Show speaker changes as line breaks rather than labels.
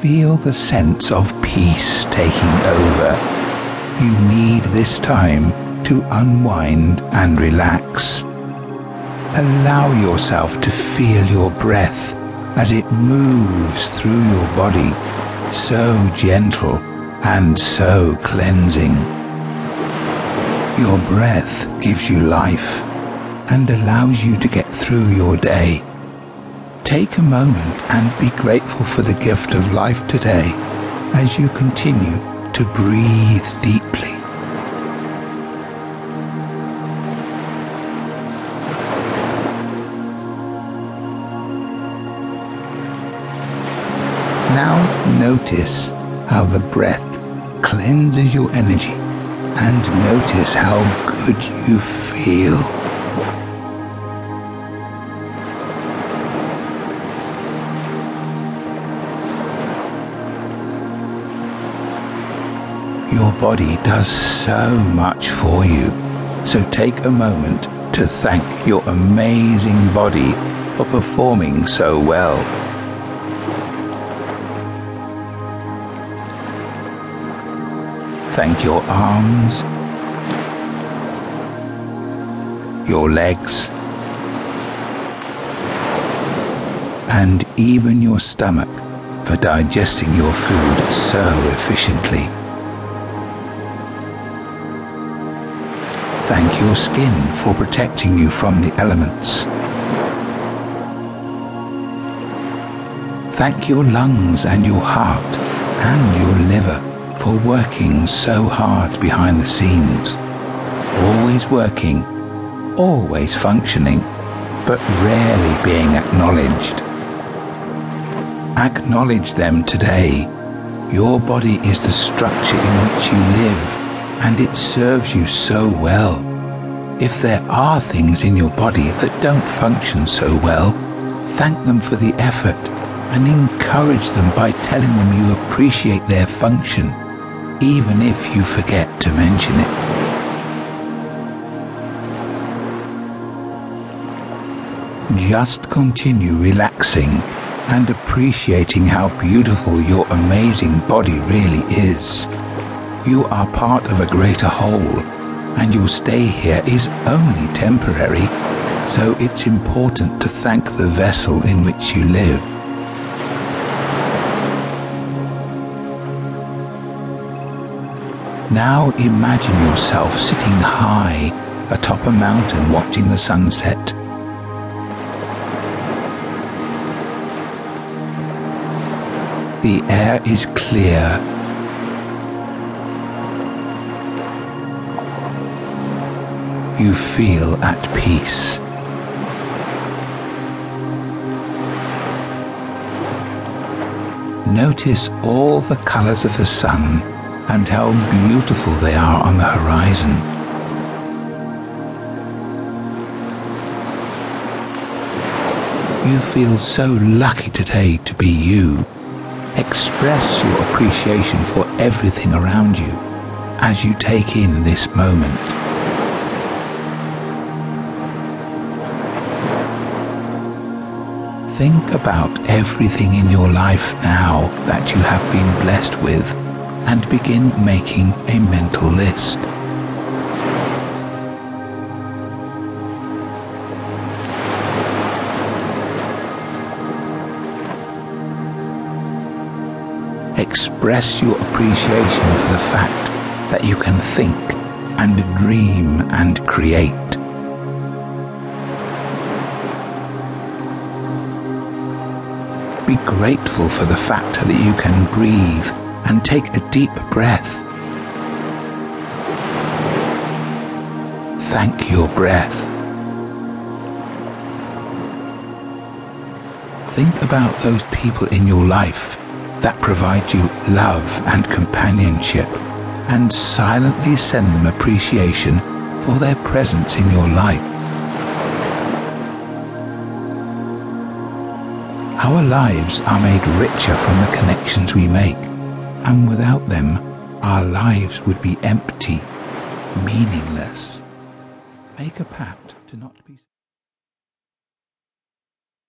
Feel the sense of peace taking over. You need this time to unwind and relax. Allow yourself to feel your breath as it moves through your body, so gentle and so cleansing. Your breath gives you life and allows you to get through your day. Take a moment and be grateful for the gift of life today as you continue to breathe deeply. Now notice how the breath cleanses your energy and notice how good you feel. Your body does so much for you, so take a moment to thank your amazing body for performing so well. Thank your arms, your legs, and even your stomach for digesting your food so efficiently. Thank your skin for protecting you from the elements. Thank your lungs and your heart and your liver for working so hard behind the scenes. Always working, always functioning, but rarely being acknowledged. Acknowledge them today. Your body is the structure in which you live, and it serves you so well. If there are things in your body that don't function so well, thank them for the effort and encourage them by telling them you appreciate their function even if you forget to mention it. Just continue relaxing and appreciating how beautiful your amazing body really is. You are part of a greater whole, and your stay here is only temporary, so it's important to thank the vessel in which you live. Now imagine yourself sitting high atop a mountain watching the sunset. The air is clear. You feel at peace. Notice all the colors of the sun and how beautiful they are on the horizon. You feel so lucky today to be you. Express your appreciation for everything around you as you take in this moment. Think about everything in your life now that you have been blessed with and begin making a mental list. Express your appreciation for the fact that you can think and dream and create. Grateful for the fact that you can breathe and take a deep breath. Thank your breath. Think about those people in your life that provide you love and companionship and silently send them appreciation for their presence in your life. Our lives are made richer from the connections we make and without them, our lives would be empty, meaningless. Make a pact to not be.